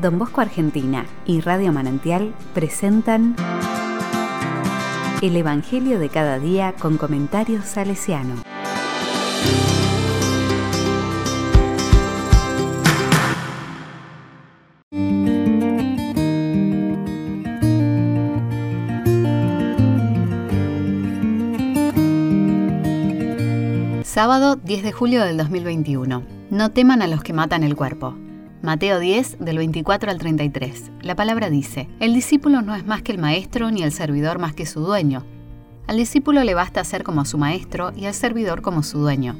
Don Bosco Argentina y Radio Manantial presentan El Evangelio de cada día con comentarios salesiano. Sábado 10 de julio del 2021. No teman a los que matan el cuerpo. Mateo 10, del 24 al 33. La palabra dice, El discípulo no es más que el maestro, ni el servidor más que su dueño. Al discípulo le basta ser como su maestro y al servidor como su dueño.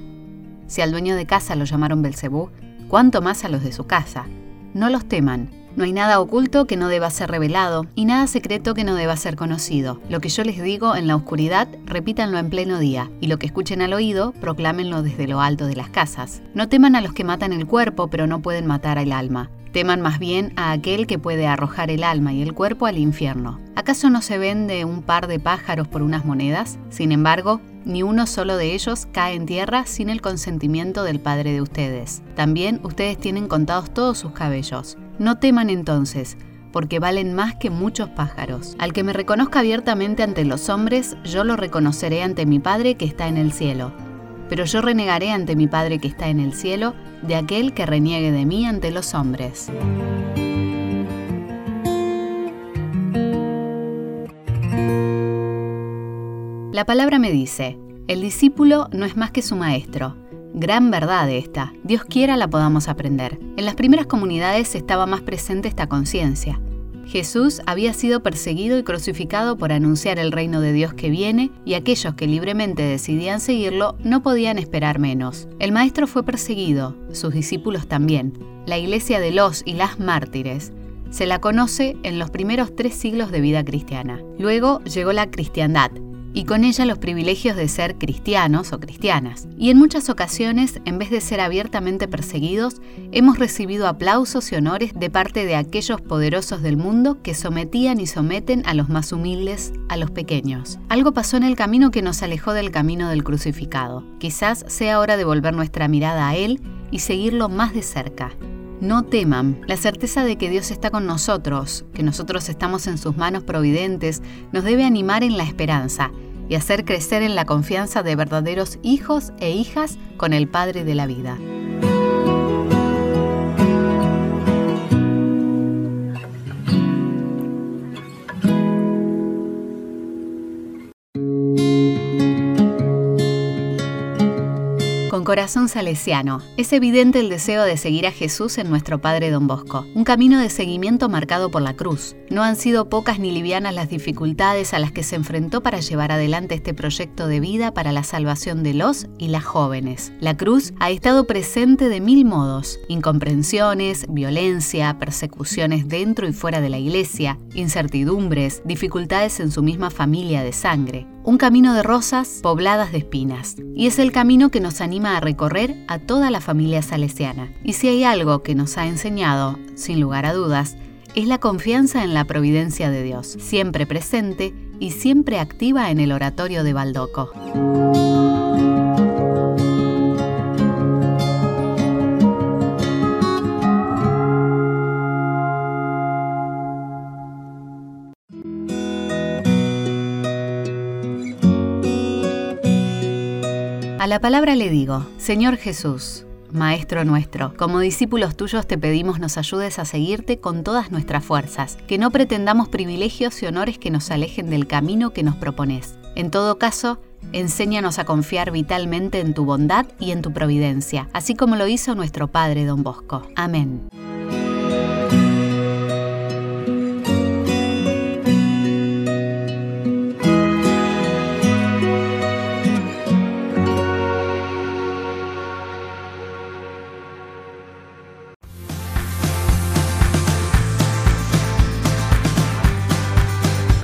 Si al dueño de casa lo llamaron Belcebú, ¿cuánto más a los de su casa? No los teman, no hay nada oculto que no deba ser revelado y nada secreto que no deba ser conocido. Lo que yo les digo en la oscuridad, repítanlo en pleno día, y lo que escuchen al oído, proclámenlo desde lo alto de las casas. No teman a los que matan el cuerpo, pero no pueden matar el alma. Teman más bien a aquel que puede arrojar el alma y el cuerpo al infierno. ¿Acaso no se vende un par de pájaros por unas monedas? Sin embargo, ni uno solo de ellos cae en tierra sin el consentimiento del Padre de ustedes. También ustedes tienen contados todos sus cabellos. No teman entonces, porque valen más que muchos pájaros. Al que me reconozca abiertamente ante los hombres, yo lo reconoceré ante mi Padre que está en el cielo. Pero yo renegaré ante mi Padre que está en el cielo de aquel que reniegue de mí ante los hombres. La palabra me dice, el discípulo no es más que su maestro. Gran verdad esta, Dios quiera la podamos aprender. En las primeras comunidades estaba más presente esta conciencia. Jesús había sido perseguido y crucificado por anunciar el reino de Dios que viene y aquellos que libremente decidían seguirlo no podían esperar menos. El Maestro fue perseguido, sus discípulos también. La iglesia de los y las mártires se la conoce en los primeros tres siglos de vida cristiana. Luego llegó la cristiandad, y con ella los privilegios de ser cristianos o cristianas. Y en muchas ocasiones, en vez de ser abiertamente perseguidos, hemos recibido aplausos y honores de parte de aquellos poderosos del mundo que sometían y someten a los más humildes, a los pequeños. Algo pasó en el camino que nos alejó del camino del crucificado. Quizás sea hora de volver nuestra mirada a Él y seguirlo más de cerca. No teman, la certeza de que Dios está con nosotros, que nosotros estamos en sus manos providentes, nos debe animar en la esperanza y hacer crecer en la confianza de verdaderos hijos e hijas con el Padre de la vida. Con corazón salesiano. Es evidente el deseo de seguir a Jesús en nuestro Padre Don Bosco, un camino de seguimiento marcado por la cruz. No han sido pocas ni livianas las dificultades a las que se enfrentó para llevar adelante este proyecto de vida para la salvación de los y las jóvenes. La cruz ha estado presente de mil modos, incomprensiones, violencia, persecuciones dentro y fuera de la iglesia, incertidumbres, dificultades en su misma familia de sangre un camino de rosas pobladas de espinas. Y es el camino que nos anima a recorrer a toda la familia salesiana. Y si hay algo que nos ha enseñado, sin lugar a dudas, es la confianza en la providencia de Dios, siempre presente y siempre activa en el oratorio de Baldoco. La palabra le digo, Señor Jesús, Maestro nuestro, como discípulos tuyos te pedimos nos ayudes a seguirte con todas nuestras fuerzas, que no pretendamos privilegios y honores que nos alejen del camino que nos propones. En todo caso, enséñanos a confiar vitalmente en tu bondad y en tu providencia, así como lo hizo nuestro Padre Don Bosco. Amén.